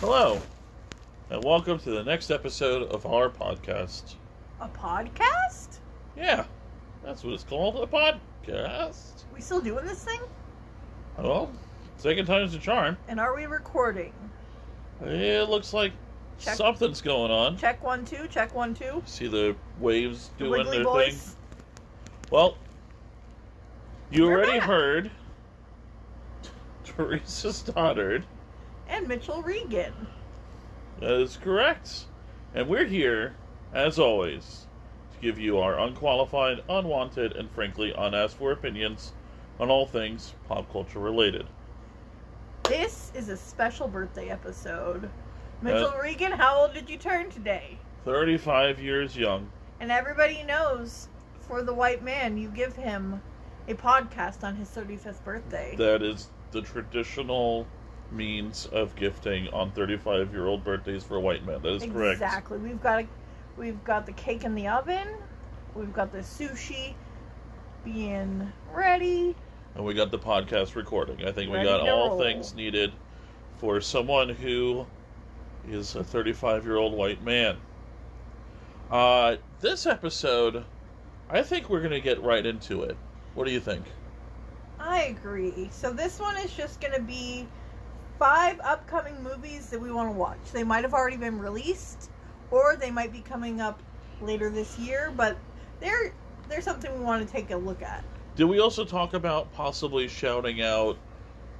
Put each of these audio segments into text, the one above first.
Hello, and welcome to the next episode of our podcast. A podcast? Yeah, that's what it's called a podcast. We still doing this thing? Well, second time's a charm. And are we recording? It looks like Check. something's going on. Check one two. Check one two. See the waves The doing Wiggly their Boys. thing? Well, you We're already back. heard Theresa Stoddard. And Mitchell Regan. That is correct. And we're here, as always, to give you our unqualified, unwanted, and frankly unasked for opinions on all things pop culture related. This is a special birthday episode. Mitchell Uh, Regan, how old did you turn today? 35 years young. And everybody knows for the white man, you give him a podcast on his 35th birthday. That is the traditional means of gifting on 35 year old birthdays for white men. That is correct. Exactly. We've got a, we've got the cake in the oven. We've got the sushi being ready. And we got the podcast recording. I think we got all roll. things needed for someone who is a 35 year old white man. Uh, this episode, I think we're going to get right into it. What do you think? I agree. So this one is just going to be five upcoming movies that we want to watch. They might have already been released, or they might be coming up later this year. But they're they're something we want to take a look at. Did we also talk about possibly shouting out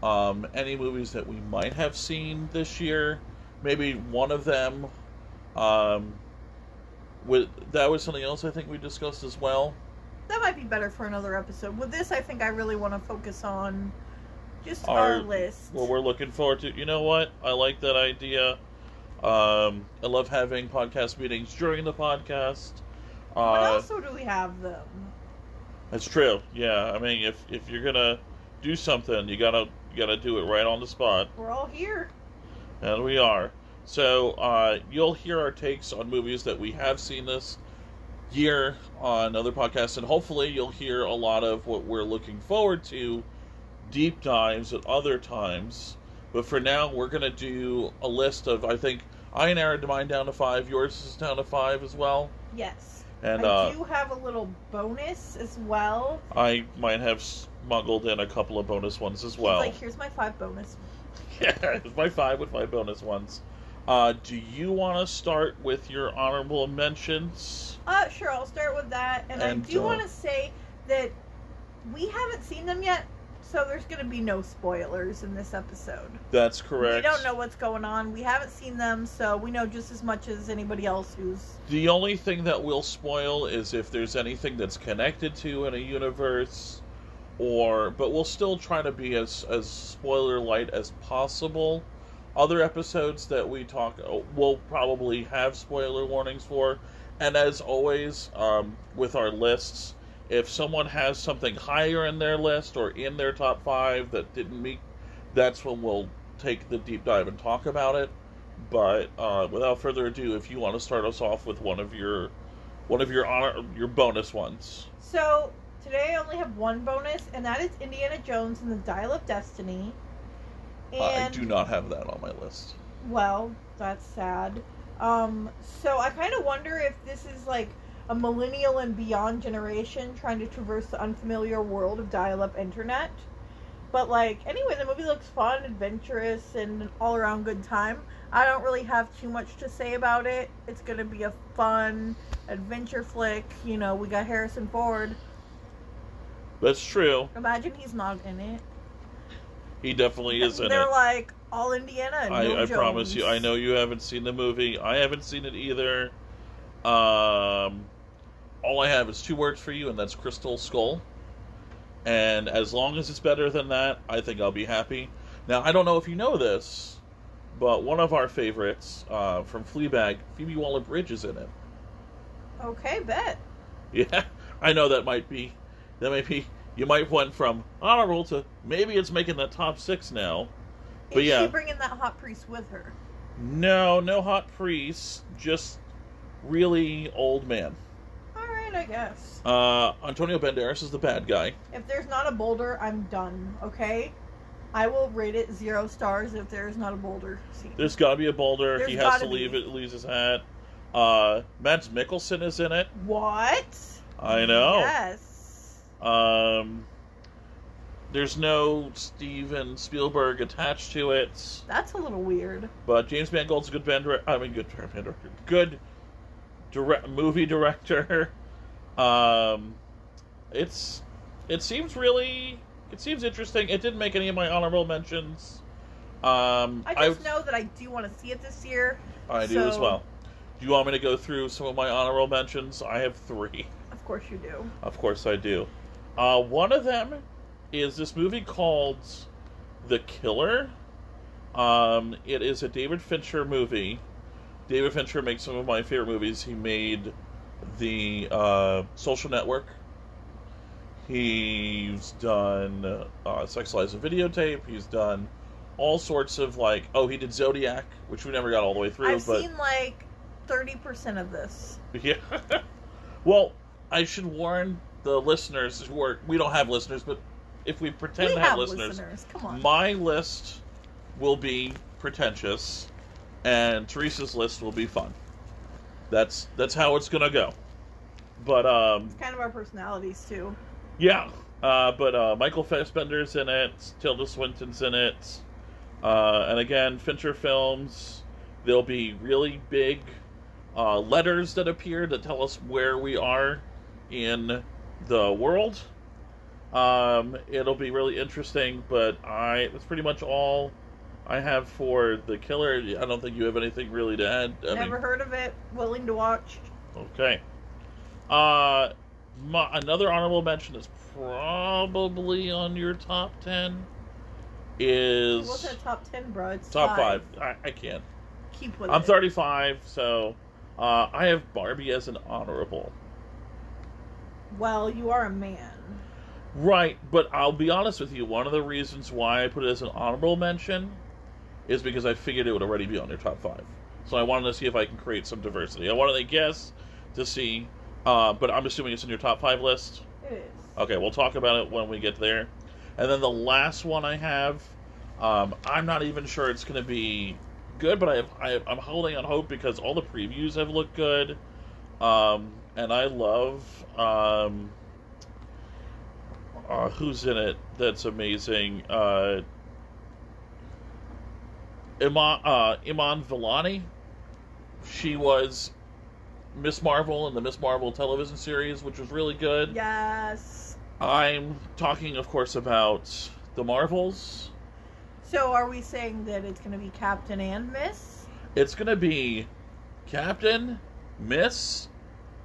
um, any movies that we might have seen this year? Maybe one of them. Um, with, that was something else I think we discussed as well. That might be better for another episode. With this, I think I really want to focus on just Our- our, list. Well, we're looking forward to. You know what? I like that idea. Um, I love having podcast meetings during the podcast. when Uh, also do we have them? that's true. Yeah, I mean, if if you're gonna do something, you gotta you gotta do it right on the spot, We're all here. and we are. So uh, you'll hear our takes on movies that we have seen this year on other podcasts, and hopefully you'll hear a lot of what we're looking forward to, deep dives at other times. But for now, we're gonna do a list of. I think I narrowed mine down to five. Yours is down to five as well. Yes. And I uh, do have a little bonus as well. I might have smuggled in a couple of bonus ones as He's well. like, here's my five bonus. Yeah, my five with my bonus ones. Uh, do you want to start with your honorable mentions? Uh, sure, I'll start with that. And, And, I do uh, want to say that we haven't seen them yet, so there's going to be no spoilers in this episode. That's correct. We don't know what's going on. We haven't seen them, so we know just as much as anybody else who's. The only thing that will spoil is if there's anything that's connected to in a universe, or but we'll still try to be as as spoiler light as possible. Other episodes that we talk, uh, we'll probably have spoiler warnings for, and as always, um, with our lists, if someone has something higher in their list or in their top five that didn't meet, that's when we'll take the deep dive and talk about it. But uh, without further ado, if you want to start us off with one of your one of your honor your bonus ones. So, today I only have one bonus, and that is Indiana Jones and the Dial of Destiny. And, I do not have that on my list. Well, that's sad. Um, so I kind of wonder if this is like a millennial and beyond generation trying to traverse the unfamiliar world of dial-up internet. But like, anyway, the movie looks fun, adventurous, and an all-around good time. I don't really have too much to say about it. It's gonna be a fun adventure flick. You know, we got Harrison Ford. That's true. Imagine he's not in it. He definitely is in it. They're it. like all Indiana. And no I, I promise you. I know you haven't seen the movie. I haven't seen it either. Um, all I have is two words for you, and that's Crystal Skull. And as long as it's better than that, I think I'll be happy. Now, I don't know if you know this, but one of our favorites uh, from Fleabag, Phoebe Waller-Bridge, is in it. Okay, bet. Yeah, I know that might be that might be you might went from honorable to maybe it's making the top six now. But Is yeah. she bringing that hot priest with her? No, no hot priest. just really old man. Right, I guess. Uh, Antonio Banderas is the bad guy. If there's not a boulder, I'm done. Okay. I will rate it zero stars if there is not a boulder scene. There's got to be a boulder. There's he has to gotta leave it. Leaves his hat. Uh, Mads Mikkelsen is in it. What? I know. Yes. Um, there's no Steven Spielberg attached to it, That's a little weird. but James Mangold's a good band director. I mean, good band director. Good direct movie director. Um, it's it seems really it seems interesting. It didn't make any of my honorable mentions. Um, I just know that I do want to see it this year. I do as well. Do you want me to go through some of my honorable mentions? I have three. Of course you do. Of course I do. Uh, one of them is this movie called The Killer. Um, it is a David Fincher movie. David Fincher makes some of my favorite movies. He made the uh, Social Network. He's done uh, Sex Lies and Videotape. He's done all sorts of like oh he did Zodiac, which we never got all the way through. I've but seen like thirty percent of this. yeah. well, I should warn the listeners who are we don't have listeners, but if we pretend we to have have listeners, listeners. Come on. my list will be pretentious, and Theresa's list will be fun. That's that's how it's gonna go. But um, It's kind of our personalities too. yeah. Uh, but uh, Michael Fassbender's in it. Tilda Swinton's in it. Uh, and again, Fincher films. There'll be really big uh, letters that appear that tell us where we are in the world. Um, it'll be really interesting, but I that's pretty much all I have for the killer. I don't think you have anything really to add. I Never mean, heard of it. Willing to watch. Okay. Uh, my, another honorable mention is probably on your top ten. Is What's that top ten, bro? It's top five? I, I can't. Keep with I'm it. 35, so uh, I have Barbie as an honorable. Well, you are a man. Right, but I'll be honest with you. One of the reasons why I put it as an honorable mention is because I figured it would already be on your top five. So I wanted to see if I can create some diversity. I wanted to guess to see, uh, but I'm assuming it's in your top five list. It is. Okay, we'll talk about it when we get there. And then the last one I have, um, I'm not even sure it's going to be good, but I have, I have, I'm holding on hope because all the previews have looked good, um, and I love um, uh, who's in it. That's amazing. Uh, Iman uh, Iman Vellani. She was Miss Marvel in the Miss Marvel television series, which was really good. Yes. I'm talking, of course, about the Marvels. So, are we saying that it's going to be Captain and Miss? It's going to be Captain, Miss,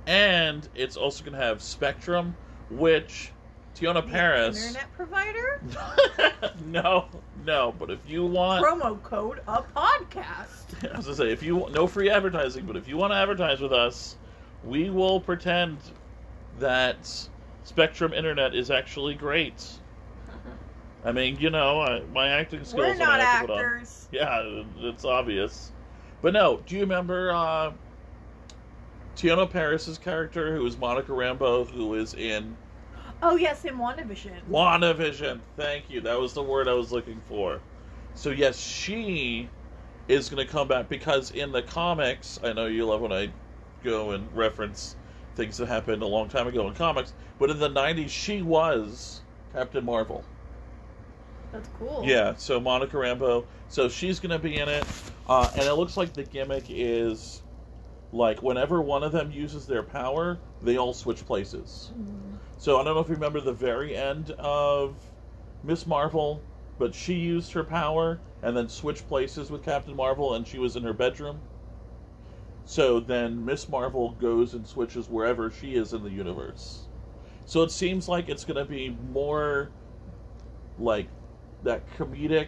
and it's also going to have Spectrum, which Teyonah The Parris. Internet provider? no, no, but if you want. Promo code a podcast. I was gonna say, if you no free advertising, but if you want to advertise with us, we will pretend that Spectrum Internet is actually great. I mean, you know, I, my acting skills. We're not gonna have to on. actors. Yeah, it's obvious. But no, do you remember uh, Teyonah Parris's character, who is Monica Rambeau, who is in Oh, yes, in WandaVision. WandaVision? Thank you. That was the word I was looking for. So yes, she is going to come back because in the comics, I know you love when I go and reference things that happened a long time ago in comics, but in the '90s, she was Captain Marvel. That's cool. Yeah, so Monica Rambeau. So she's going to be in it. Uh, and it looks like the gimmick is like whenever one of them uses their power, they all switch places. Mm. So I don't know if you remember the very end of Miss Marvel, but she used her power and then switched places with Captain Marvel, and she was in her bedroom. So then Miss Marvel goes and switches wherever she is in the universe. So it seems like it's going to be more like that comedic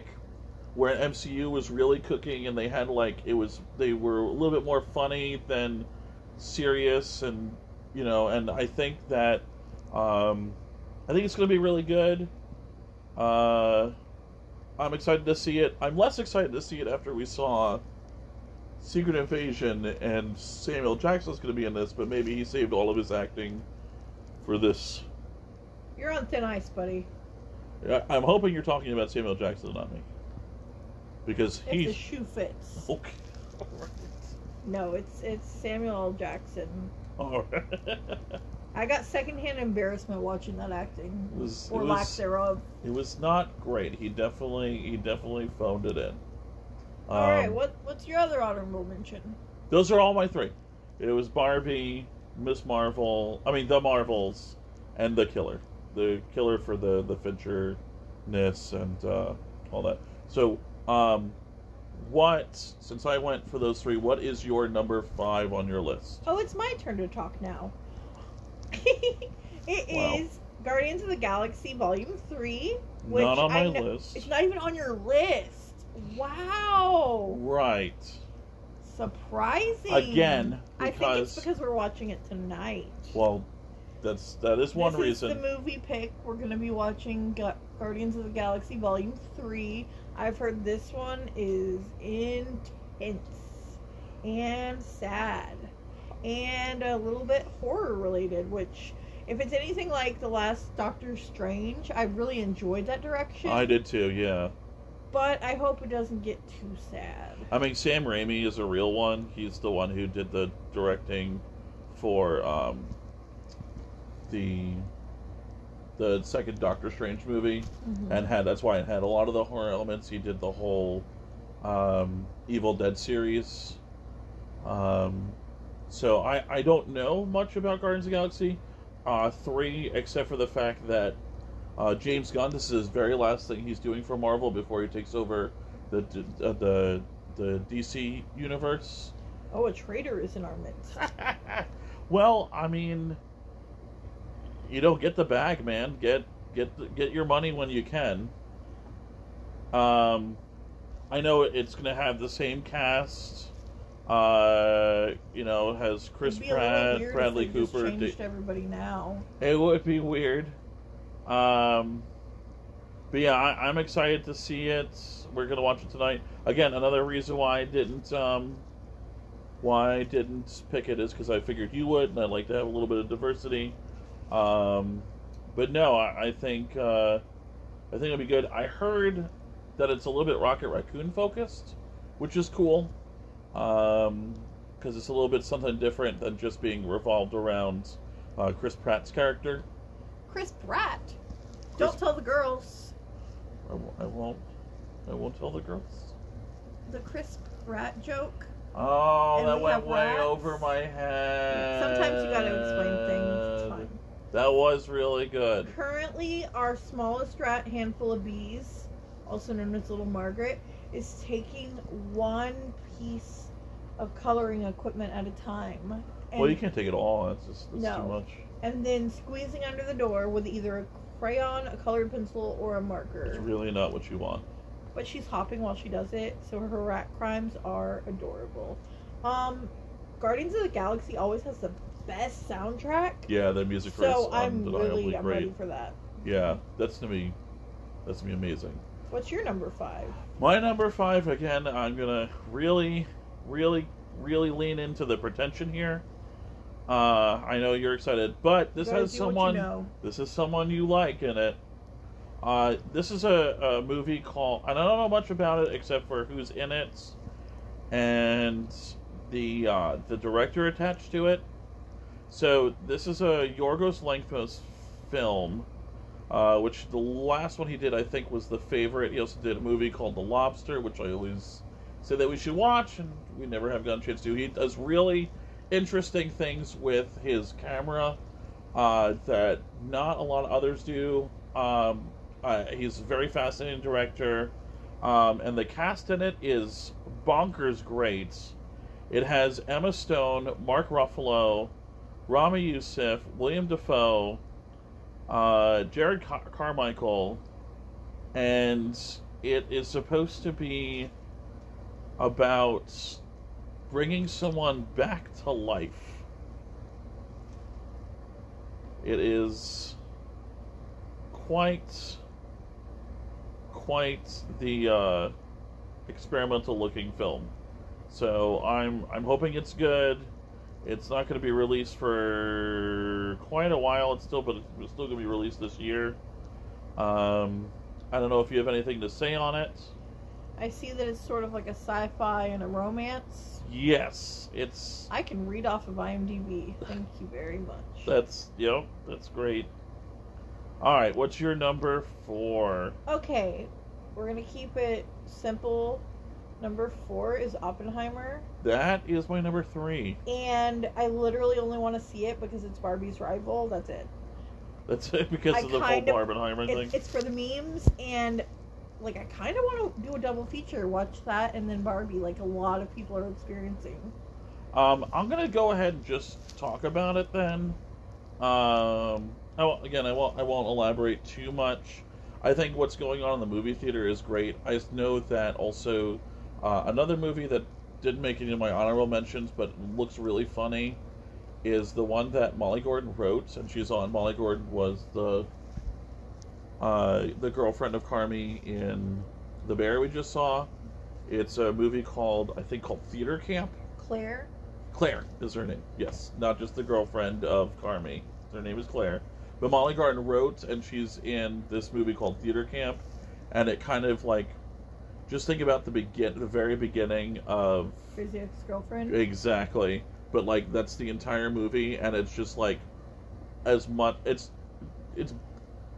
where MCU was really cooking and they had like it was they were a little bit more funny than serious and you know and I think that um I think it's going to be really good. Uh I'm excited to see it. I'm less excited to see it after we saw Secret Invasion and Samuel Jackson's going to be in this, but maybe he saved all of his acting for this. You're on thin ice, buddy. I- I'm hoping you're talking about Samuel Jackson, not me, because If the he's shoe fits. okay. All right. No, it's it's Samuel L. Jackson. All right. I got secondhand embarrassment watching that acting, It was- or it lack was- thereof. It was not great. He definitely he definitely phoned it in. All right, Um, what what's your other honorable mention? Those are all my three. It was Barbie, Miss Marvel. I mean, the Marvels, and the Killer. The Killer for the the Fincher-ness and uh, all that. So, um, what? Since I went for those three, what is your number five on your list? Oh, it's my turn to talk now. It is Wow. Guardians of the Galaxy Volume Three, which Not on my kn- list. It's not even on your list. Wow, Right. surprising. Again, I think it's because- because we're watching it tonight. Well, that's that is one this reason. is the movie pick. We're gonna be watching Gu- Guardians of the Galaxy Volume Three. I've heard this one is intense and sad and a little bit horror related. Which, if it's anything like the last Doctor Strange, I really enjoyed that direction. I did too. Yeah. But I hope it doesn't get too sad. I mean, Sam Raimi is a real one. He's the one who did the directing for um, the the second Doctor Strange movie, Mhm. and had that's why it had a lot of the horror elements. He did the whole um, Evil Dead series. Um, so I I don't know much about Guardians of the Galaxy uh, three, except for the fact that uh, James Gunn, this is his very last thing he's doing for Marvel before he takes over the uh, the the DC universe. Oh, a traitor is in our midst. well, I mean, you don't get the bag, man. Get get get your money when you can. Um, I know it's going to have the same cast. Uh, you know, has Chris It'd be a little Pratt, Bradley Cooper. changed everybody now. It would be weird. Um, but yeah, I, I'm excited to see it. We're gonna watch it tonight. Again, another reason why I didn't um, why I didn't pick it is because I figured you would, and I'd like to have a little bit of diversity. Um, but no, I, I think uh, I think it'll be good. I heard that it's a little bit Rocket Raccoon focused, which is cool. Um, because it's a little bit something different than just being revolved around uh, Chris Pratt's character. Chris Pratt. Chris- Don't tell the girls. I, w- I won't. I won't tell the girls. The Chris Pratt joke. Oh, And that we went way rats. over my head. Sometimes you gotta explain things. It's fine. That was really good. Currently, our smallest rat, Handful of Bees, also known as Little Margaret, is taking one piece of coloring equipment at a time. And, well, you can't take it all. That's just that's No. too much. and then squeezing under the door with either a crayon, a colored pencil, or a marker. It's really not what you want. but she's hopping while she does it, so her rat crimes are adorable. Um, Guardians of the Galaxy always has the best soundtrack, Yeah, the music so is I'm really I'm ready for that. Yeah, that's gonna be that's gonna be amazing. What's your number five? My number five again. I'm gonna really, really, really lean into the pretension here. Uh, I know you're excited, but this has what you someone. know. This is someone you like in it. Uh, this is a, a movie called, I don't know much about it except for who's in it, and the uh, the director attached to it. So this is a Yorgos Lanthimos film, uh, which the last one he did I think was the favorite. He also did a movie called The Lobster, which I always say that we should watch, and we never have gotten a chance to. He does really interesting things with his camera uh, that not a lot of others do. Um, uh, he's a very fascinating director, um, and the cast in it is bonkers great. It has Emma Stone, Mark Ruffalo, Ramy Youssef, William Dafoe, uh, Jerrod Car- Carmichael, and it is supposed to be about bringing someone back to life. It is quite quite the uh, experimental looking film. So I'm I'm hoping it's good. It's not going to be released for quite a while. It's still, but it's still going to be released this year. Um, I don't know if you have anything to say on it. I see that it's sort of like a sci-fi and a romance. Yes, it's I can read off of IMDb. Thank you very much. that's yep, that's great. All right, what's your number four? Okay, we're gonna keep it simple. Number four is Oppenheimer, That is my number three. and I literally only want to see it because it's Barbie's rival. That's it. That's it because I of the whole kind of- Barbenheimer thing. It, it's for the memes, and like I kind of want to do a double feature. Watch that and then Barbie, like a lot of people are experiencing. Um, I'm gonna go ahead and just talk about it then. Um, I won't, again, I won't, I won't elaborate too much. I think what's going on in the movie theater is great. I know that also uh, another movie that didn't make any of my honorable mentions, but looks really funny, is the one that Molly Gordon wrote, and she's on. Molly Gordon was the uh, the girlfriend of Carmy in The Bear we just saw. It's a movie called, I think, called Theater Camp. Claire, Claire is her name. Yes, not just the girlfriend of Carmy. Her name is Claire. But Molly Gordon wrote, and she's in this movie called Theater Camp, and it kind of like, just think about the begin, the very beginning of crazy ex-girlfriend. exactly. But like that's the entire movie, and it's just like, as much it's, it's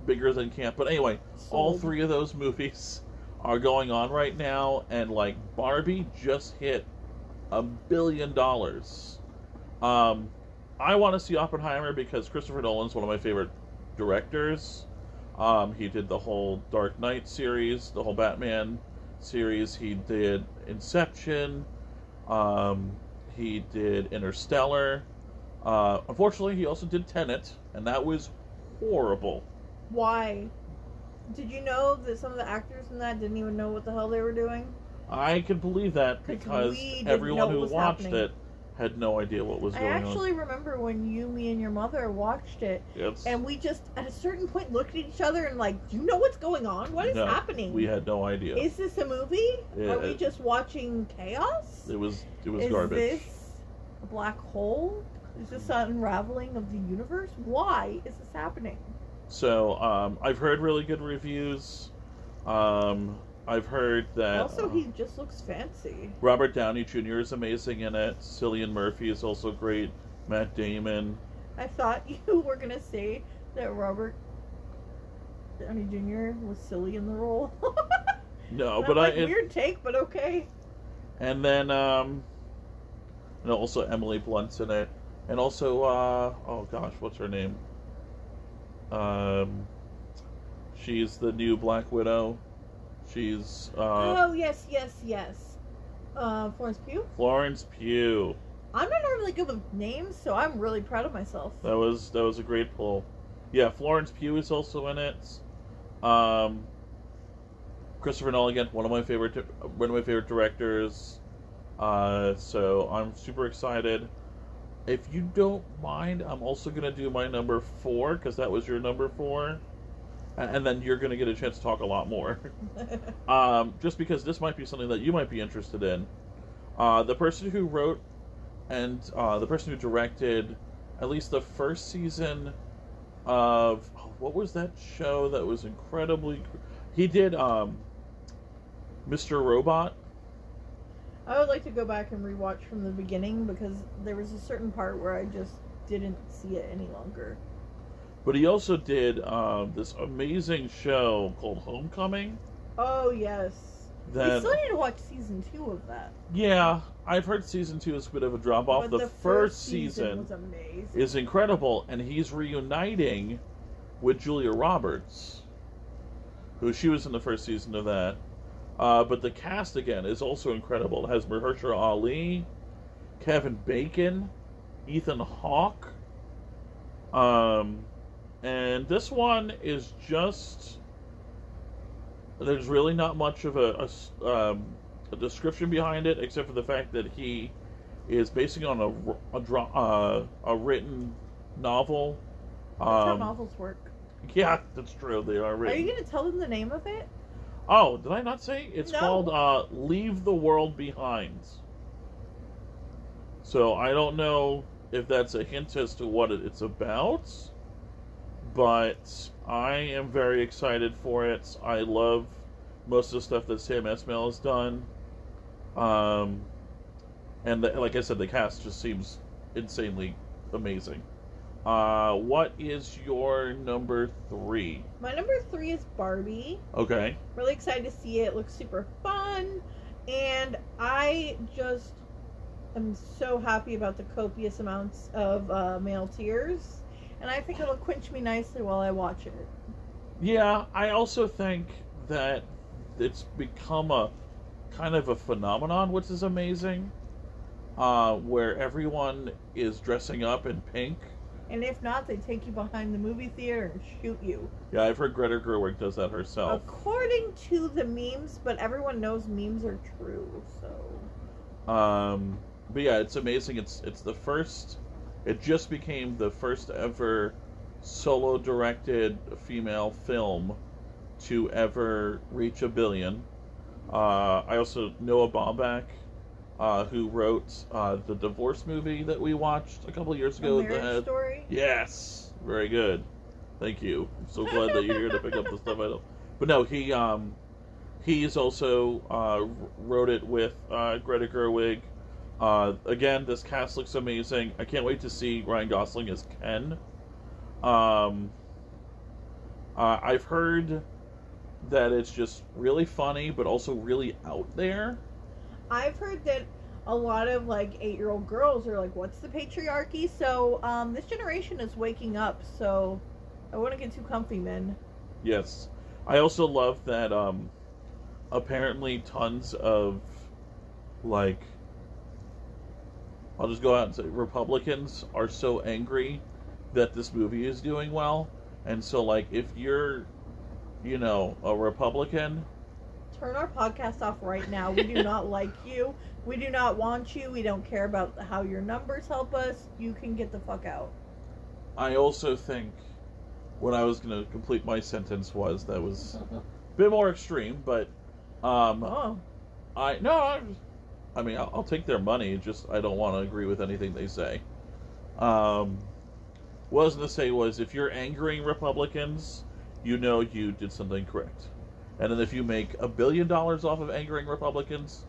bigger than camp. But anyway, all three of those movies are going on right now, and like Barbie just hit a billion dollars. Um, I want to see Oppenheimer because Christopher Nolan's one of my favorite directors. Um, he did the whole Dark Knight series, the whole Batman series. He did Inception. Um, he did Interstellar. Uh, unfortunately, he also did Tenet, and that was horrible. Why? Did you know that some of the actors in that didn't even know what the hell they were doing? I can believe that 'Cause because we everyone who watched happening. it had no idea what was I going on. I actually remember when you, me, and your mother watched it. It's, and we just at a certain point looked at each other and like, "Do you know what's going on? What is no, happening? We had no idea. Is this a movie? Yeah, Are we just watching chaos? it was it was is garbage. Is this a black hole? Is this an unraveling of the universe? Why is this happening? So um, I've heard really good reviews. Um, I've heard that also, he just looks fancy. Robert Downey Jr. is amazing in it. Cillian Murphy is also great. Matt Damon. I thought you were gonna say that Robert Downey Jr. was silly in the role. No, but I'm I like, it- weird take, but okay. and then um, and also Emily Blunt's in it, and also uh, oh gosh, what's her name? Um, she's the new Black Widow. She's uh, oh yes, yes, yes. Uh, Florence Pugh. Florence Pugh. I'm not normally good with names, so I'm really proud of myself. That was that was a great pull. Yeah, Florence Pugh is also in it. Um, Christopher Nolan again, one of my favorite one of my favorite directors. Uh, so I'm super excited. If you don't mind, I'm also gonna do my number four because that was your number four, and then you're gonna get a chance to talk a lot more. um, just because this might be something that you might be interested in. Uh, the person who wrote and uh, the person who directed at least the first season of what was that show that was incredibly he did um Mr. Robot I would like to go back and rewatch from the beginning because there was a certain part where I just didn't see it any longer. but he also did um, this amazing show called Homecoming Oh yes. we still need to watch season two of that. yeah I've heard season two is a bit of a drop off the, the first season was amazing. is incredible, and he's reuniting with Julia Roberts, who she was in the first season of that. Uh, but the cast again is also incredible. It has Mahershala Ali, Kevin Bacon, Ethan Hawke, um, and this one is just. There's really not much of a, a um, a description behind it, except for the fact that he is basing on a a, dra- uh, a written novel. That's how Um, novels work. yeah, that's true. They are Are you gonna tell them the name of it? Oh, did I not say? It's No. called uh, "Leave the World Behind." So I don't know if that's a hint as to what it's about, but I am very excited for it. I love most of the stuff that Sam Esmail has done. Um, and the, like I said, the cast just seems insanely amazing. Uh, what is your number three? My number three is Barbie. Okay. Really excited to see it. it looks super fun. And I just am so happy about the copious amounts of uh, male tears. And I think it'll quench me nicely while I watch it. Yeah, I also think that it's become a kind of a phenomenon, which is amazing. Uh, where everyone is dressing up in pink. And if not, they take you behind the movie theater and shoot you. Yeah, I've heard Greta Gerwig does that herself. According to the memes, but everyone knows memes are true, so. Um, but yeah, it's amazing. It's it's the first. It just became the first ever solo directed female film to ever reach a billion. Uh, I also Noah Baumbach, uh, who wrote uh, the divorce movie that we watched a couple years ago. A marriage story. Yes, very good. Thank you. I'm so glad that you're here to pick up the stuff I don't. But no, he um, he's also uh, wrote it with uh, Greta Gerwig. Uh, again, this cast looks amazing. I can't wait to see Ryan Gosling as Ken. Um, uh, I've heard that it's just really funny, but also really out there. I've heard that a lot of like eight year old girls are like, what's the patriarchy? So um, this generation is waking up, so I wouldn't get too comfy, men. Yes. I also love that um apparently tons of like I'll just go out and say Republicans are so angry that this movie is doing well. And so like if you're you know, a Republican, Turn our podcast off right now. We do not like you. We do not want you. We don't care about how your numbers help us. You can get the fuck out. I also think what I was going to complete my sentence was that was a bit more extreme, but um Oh, I no, I, I mean I'll, I'll take their money. Just I don't want to agree with anything they say. Um, what I was going to say was if you're angering Republicans, you know you did something correct, and then if you make a billion dollars off of angering Republicans,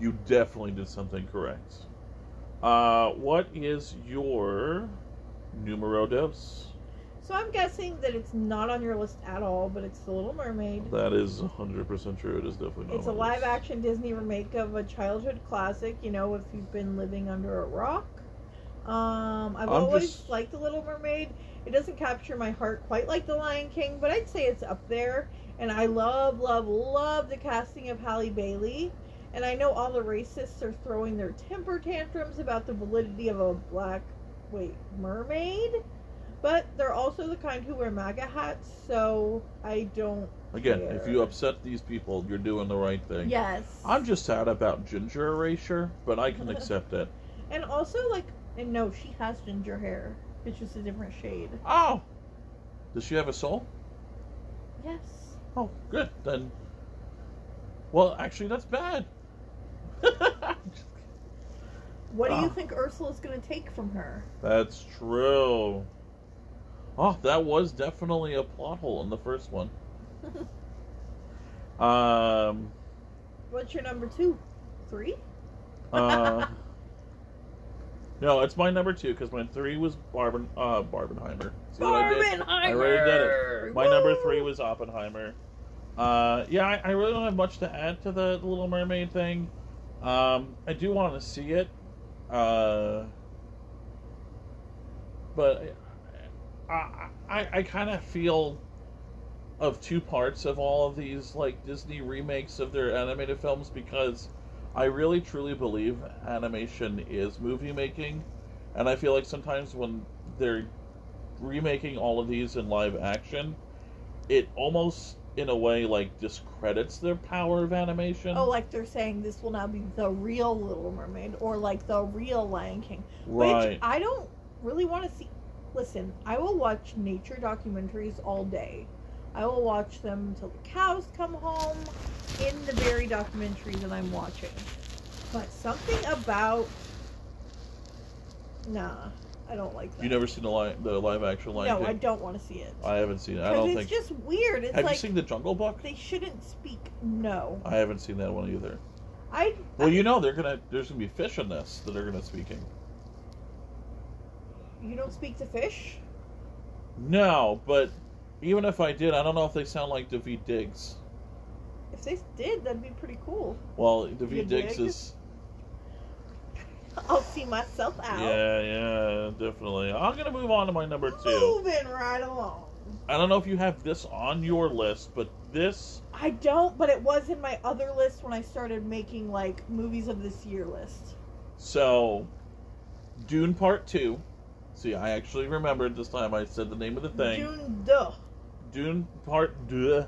you definitely did something correct. Uh, what is your numero dos? so I'm guessing that it's not on your list at all, but it's The Little Mermaid. That is 100% true. It is definitely not. It's a live action Disney remake of a childhood classic, you know, if you've been living under a rock. Um, I've I'm always just- liked The Little Mermaid. It doesn't capture my heart quite like The Lion King, but I'd say it's up there. And I love, love, love the casting of Halle Bailey. And I know all the racists are throwing their temper tantrums about the validity of a black, wait, mermaid? But they're also the kind who wear MAGA hats, so I don't. Again, if you upset these people, you're doing the right thing. Yes. I'm just sad about ginger erasure, but I can accept it. And also, like, and no, she has ginger hair. It's just a different shade. Oh! Does she have a soul? Yes. Oh, good. Then. Well, actually, that's bad. What do you Ah. think Ursula's gonna take from her? that's true. Oh, that was definitely a plot hole in the first one. Um. What's your number two? Three? Uh, no, it's my number two because my three was Barben, uh, Barbenheimer. See what I did? I already did it. My number three was Oppenheimer. Uh, yeah, I, I really don't have much to add to the, the Little Mermaid thing. Um, I do want to see it, uh, but I I, I kind of feel of two parts of all of these like Disney remakes of their animated films because I really truly believe animation is movie making, and I feel like sometimes when they're remaking all of these in live action, it almost in a way like discredits their power of animation. Oh, like they're saying this will now be the real Little Mermaid or like the real Lion King. right. Which I don't really want to see. Listen, I will watch nature documentaries all day. I will watch them until the cows come home in the very documentary that I'm watching. But something about. Nah. I don't like that. You never seen the live the live action Lion no, King? I don't want to see it. I haven't seen it. I don't it's think. just weird. It's Have like you seen the Jungle Book? they shouldn't speak. No, I haven't seen that one either. I. Well, you know they're gonna. There's gonna be fish in this that are gonna speaking. you don't speak to fish. No, but even if I did, I don't know if they sound like Daveed Diggs. If they did, that'd be pretty cool. Well, Daveed You Diggs dig? is. I'll see myself out. Yeah, yeah, definitely. I'm gonna move on to my number two. Moving right along. I don't know if you have this on your list, but this. I don't, but it was in my other list when I started making like movies of this year list. So, Dune Part Two. See, I actually remembered this time. I said the name of the thing. Dune duh. Dune Part Deux.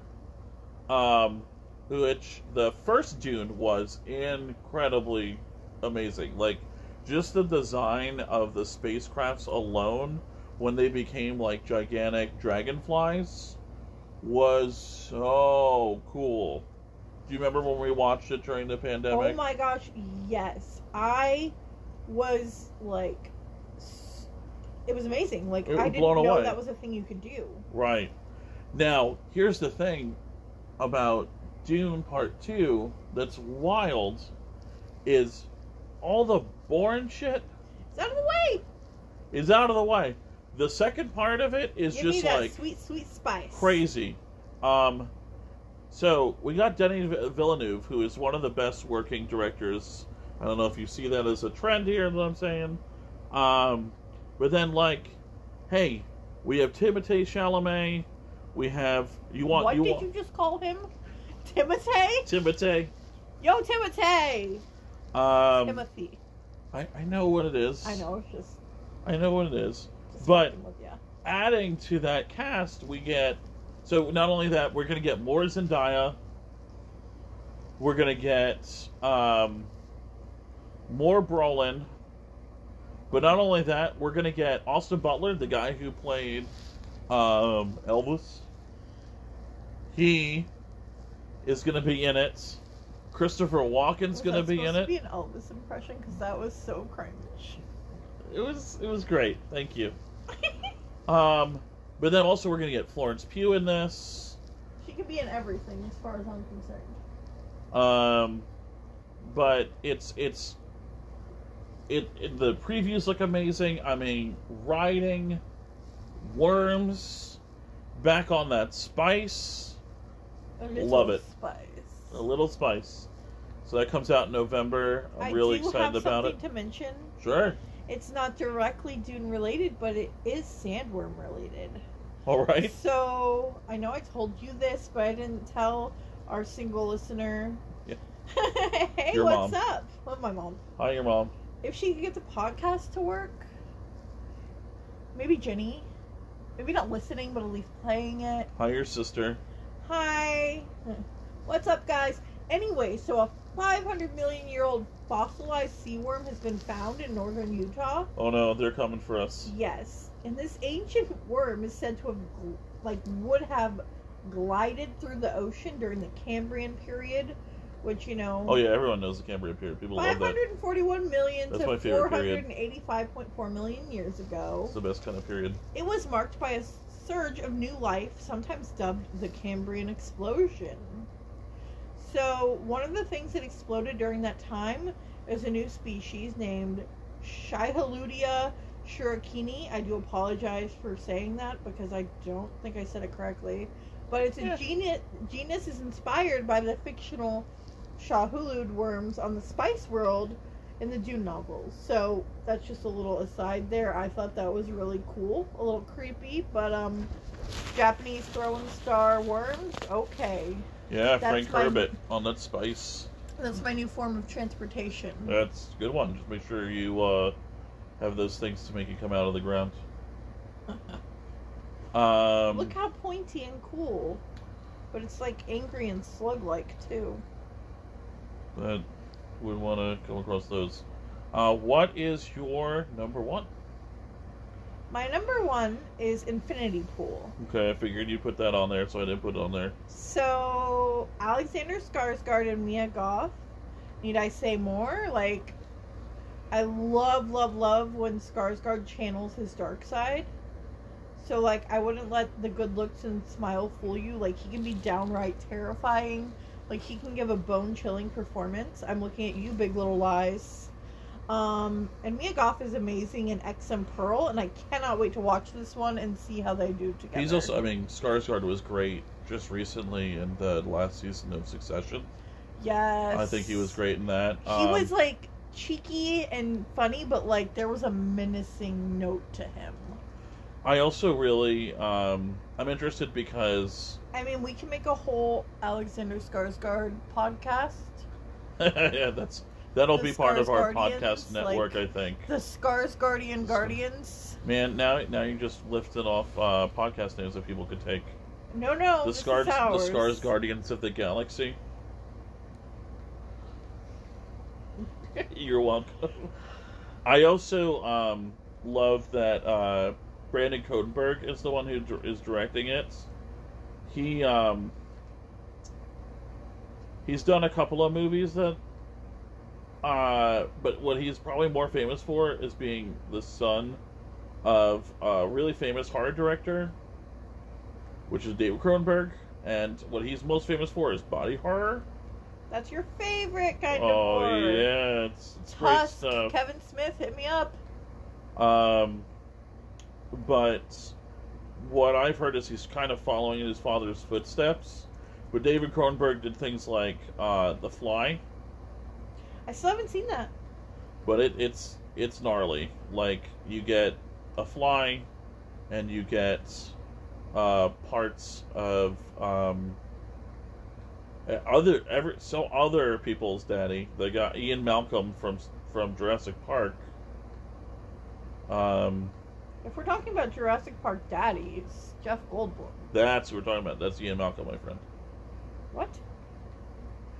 Um, which the first Dune was incredibly amazing. Like, just the design of the spacecrafts alone, when they became like gigantic dragonflies, was so cool. Do you remember when we watched it during the pandemic? Oh my gosh, yes. I was like, it was amazing. Like were I didn't know away. that was a thing you could do. Right. Now, here's the thing about Dune Part 2 that's wild is all the boring shit It's out of the way. is out of the way. The second part of it is Give me just that like sweet, sweet spice. crazy. Um so we got Denny V- Villeneuve, who is one of the best working directors. I don't know if you see that as a trend here, what I'm saying. Um, but then, like, hey, we have Timothée Chalamet. We have you want what you did want you just call him? Timothy? Timothée. Yo, Timothy. Um, Timothy. I, I know what it is. I know. It's just. I know what it is. But- with ya. Adding to that cast, we get so not only that we're gonna get more Zendaya. We're gonna get um, more Brolin. But not only that, we're gonna get Austin Butler, the guy who played um, Elvis. He is gonna be in it. Christopher Walken's gonna that be in to it. Be an Elvis impression because that was so cringe. It was it was great. Thank you. Um, but then also we're gonna get Florence Pugh in this. she could be in everything as far as I'm concerned. Um, but it's it's it, it the previews look amazing. I mean, riding worms back on that spice, Love it. Spice. a little spice. So that comes out in November. I'm I really do excited have about it. something to mention. Sure. It's not directly Dune related, but it is sandworm related. All right. So I know I told you this, but I didn't tell our single listener. Yeah. hey, Your what's mom. up? Love my mom. Hi, your mom. If she could get the podcast to work, maybe Jenny. Maybe not listening, but at least playing it. Hi, your sister. Hi. What's up, guys? Anyway, so a 500 million year old fossilized sea worm has been found in northern Utah. Oh no, they're coming for us. Yes, and this ancient worm is said to have, gl- like, would have glided through the ocean during the Cambrian period, which you know. Oh yeah, everyone knows the Cambrian period. People love that. 541 million That's to my favorite period. 485.4 million years ago. It's the best kind of period. It was marked by a surge of new life, sometimes dubbed the Cambrian explosion. So, one of the things that exploded during that time is a new species named Shaihuludia shurikeni. I do apologize for saying that because I don't think I said it correctly. But it's a Yeah. genus, genus is inspired by the fictional Shai-Hulud worms on the Spice World in the Dune novels. So that's just a little aside there. I thought that was really cool, a little creepy, but um, Japanese throwing star worms. Okay, Yeah, That's Frank my- Herbert on that spice. that's my new form of transportation. That's a good one. Just make sure you uh, have those things to make it come out of the ground. Um, Look how pointy and cool, but it's like angry and slug-like too. that would want to come across those. Uh, what is your number one? My number one is Infinity Pool. Okay, I figured you put that on there, so I didn't put it on there. So Alexander Skarsgård and Mia Goth. Need I say more? Like, I love, love, love when Skarsgård channels his dark side. So like, I wouldn't let the good looks and smile fool you. Like he can be downright terrifying. Like he can give a bone chilling performance. I'm looking at you, Big Little Lies. Um, and Mia Goth is amazing in X and Pearl, and I cannot wait to watch this one and see how they do together. He's also, I mean, Skarsgård was great just recently in the last season of Succession. yes. I think he was great in that. He Um, was like cheeky and funny, but like there was a menacing note to him. I also really, um, I'm interested because, I mean, we can make a whole Alexander Skarsgård podcast. yeah, that's that'll The be part of our Skarsgårdians, podcast network. like- I think. The Skarsgårdian Guardians. Man, now now you just lifted off uh, podcast names that people could take. No, no, The this Scars, is the ours. Scars Guardians of the Galaxy. You're welcome. I also um, love that uh, Brandon Cronenberg is the one who is directing it. He um, he's done a couple of movies that, uh, but what he's probably more famous for is being the son of a really famous horror director, which is David Cronenberg, and what he's most famous for is body horror. That's your favorite kind of horror. Oh yeah, it's, it's great stuff. Kevin Smith, hit me up. Um, but what I've heard is he's kind of following in his father's footsteps. But David Cronenberg did things like uh, The Fly, I still haven't seen that. but it, it's it's gnarly. Like you get a fly, and you get uh, parts of um, other every so other people's daddy. They got Ian Malcolm from from Jurassic Park. Um, If we're talking about Jurassic Park daddies, Jeff Goldblum. that's what we're talking about. That's Ian Malcolm, my friend. What?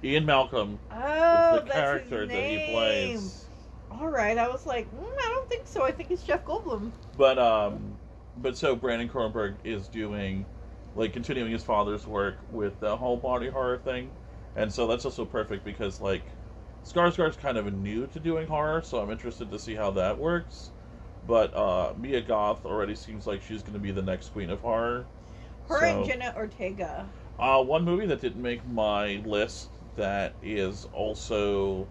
Ian Malcolm Oh, is the that's character his that he name. plays. All right, I was like, mm, I don't think so. I think it's Jeff Goldblum. But um, but so Brandon Cronenberg is doing, like, continuing his father's work with the whole body horror thing, and so that's also perfect because like, Skarsgård's kind of new to doing horror, so I'm interested to see how that works. But uh, Mia Goth already seems like she's going to be the next queen of horror. Her So- and Jenna Ortega. Uh, one movie that didn't make my list that is also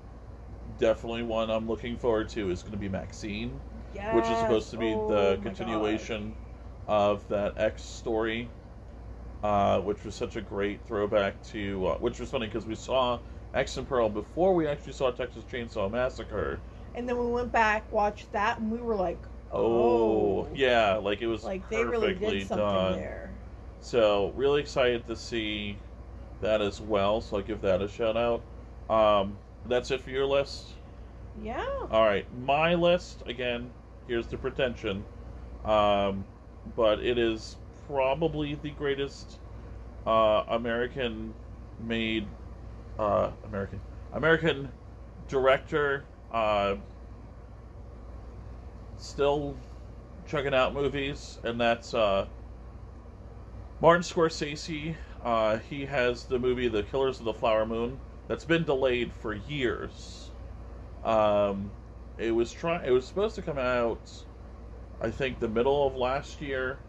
definitely one I'm looking forward to is going to be Maxine. Yes. which is supposed to be Oh the continuation of that X story, uh, which was such a great throwback to. Uh, which was funny because we saw X and Pearl before we actually saw Texas Chainsaw Massacre. And then we went back, watched that, and we were like, Oh, oh, yeah, like it was like they really perfectly did something done. there. So really excited to see that as well. So I'll give that a shout out. Um, that's it for your list. Yeah. All right, my list again. Here's the pretension, um, but it is probably the greatest uh, American-made uh, American American director. Uh, still checking out movies, and that's uh, Martin Scorsese. Uh, he has the movie The Killers of the Flower Moon that's been delayed for years. Um, it was try. It was supposed to come out, I think, the middle of last year,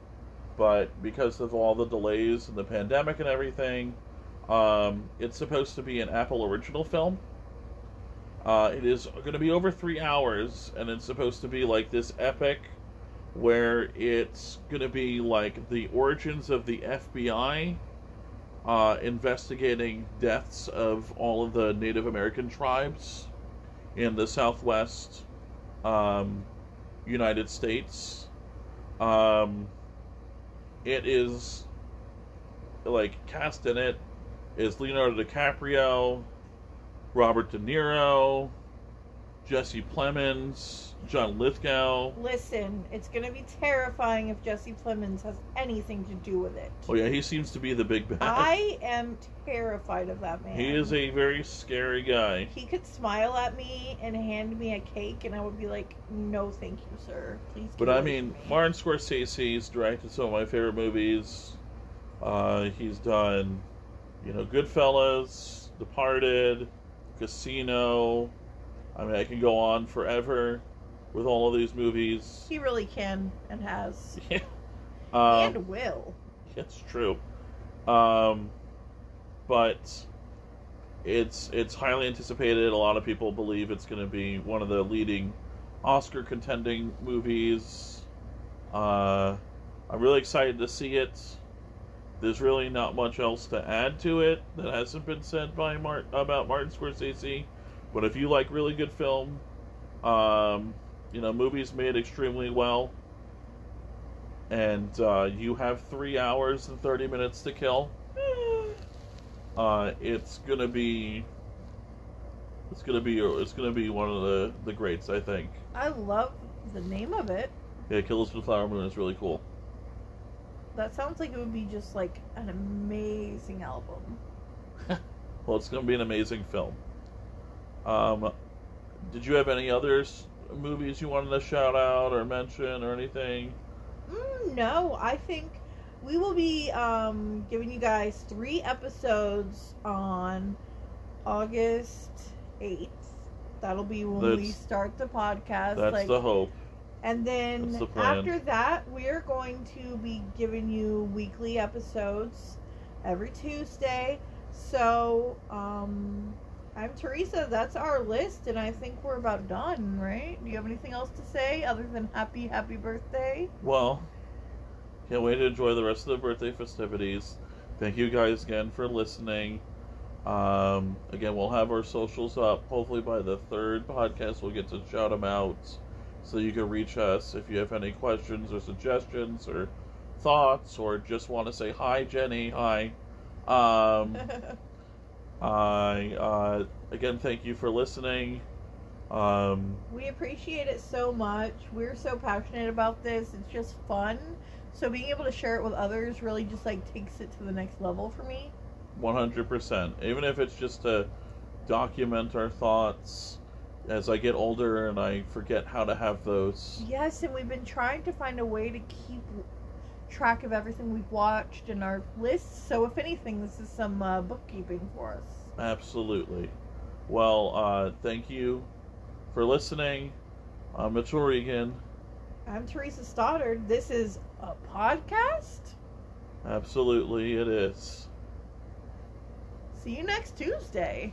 but because of all the delays and the pandemic and everything, um, it's supposed to be an Apple original film. Uh, it is going to be over three hours, and it's supposed to be like this epic, where it's going to be like the origins of the FBI uh, investigating deaths of all of the Native American tribes in the Southwest um, United States. Um, it is like cast in it is Leonardo DiCaprio, Robert De Niro, Jesse Plemons, John Lithgow. Listen, it's gonna be terrifying if Jesse Plemons has anything to do with it. Oh yeah, he seems to be the big bad. I am terrified of that man. He is a very scary guy. He could smile at me and hand me a cake, and I would be like, "No, thank you, sir. Please." But I mean, me." Martin Scorsese's directed some of my favorite movies. Uh, he's done, you know, Goodfellas, Departed, Casino. I mean, I can go on forever with all of these movies. He really can and has. Yeah. Um, and will. It's true. Um, but it's it's highly anticipated. A lot of people believe it's going to be one of the leading Oscar contending movies. Uh, I'm really excited to see it. There's really not much else to add to it that hasn't been said by Mart about Martin Scorsese. But if you like really good film, um, you know, movies made extremely well, and uh, you have three hours and thirty minutes to kill, uh, it's gonna be it's gonna be it's gonna be one of the the greats, I think. I love the name of it. Yeah, Killers of the Flower Moon is really cool. That sounds like it would be just like an amazing album. Well, it's gonna be an amazing film. Um, did you have any others movies you wanted to shout out or mention or anything? Mm, no, I think we will be um, giving you guys three episodes on August 8th. That'll be when we start the podcast. That's like, the hope. And then the after that, we're going to be giving you weekly episodes every Tuesday. So, um, I'm Theresa. That's our list, and I think we're about done, right? Do you have anything else to say other than happy, happy birthday? Well, can't wait to enjoy the rest of the birthday festivities. Thank you guys again for listening. Um, again, we'll have our socials up. Hopefully, by the third podcast, we'll get to shout them out so you can reach us if you have any questions or suggestions or thoughts or just want to say hi, Jenny. Hi. Um, I uh, again thank you for listening. Um, We appreciate it so much. We're so passionate about this. It's just fun. So being able to share it with others really just like takes it to the next level for me. One hundred percent. Even if it's just to document our thoughts as I get older and I forget how to have those. Yes, and we've been trying to find a way to keep track of everything we've watched in our lists. So if anything, this is some uh, bookkeeping for us. Absolutely. Well, uh, thank you for listening. I'm Mitchell Regan. I'm Theresa Stoddard. This is a podcast. Absolutely, it is. See you next Tuesday.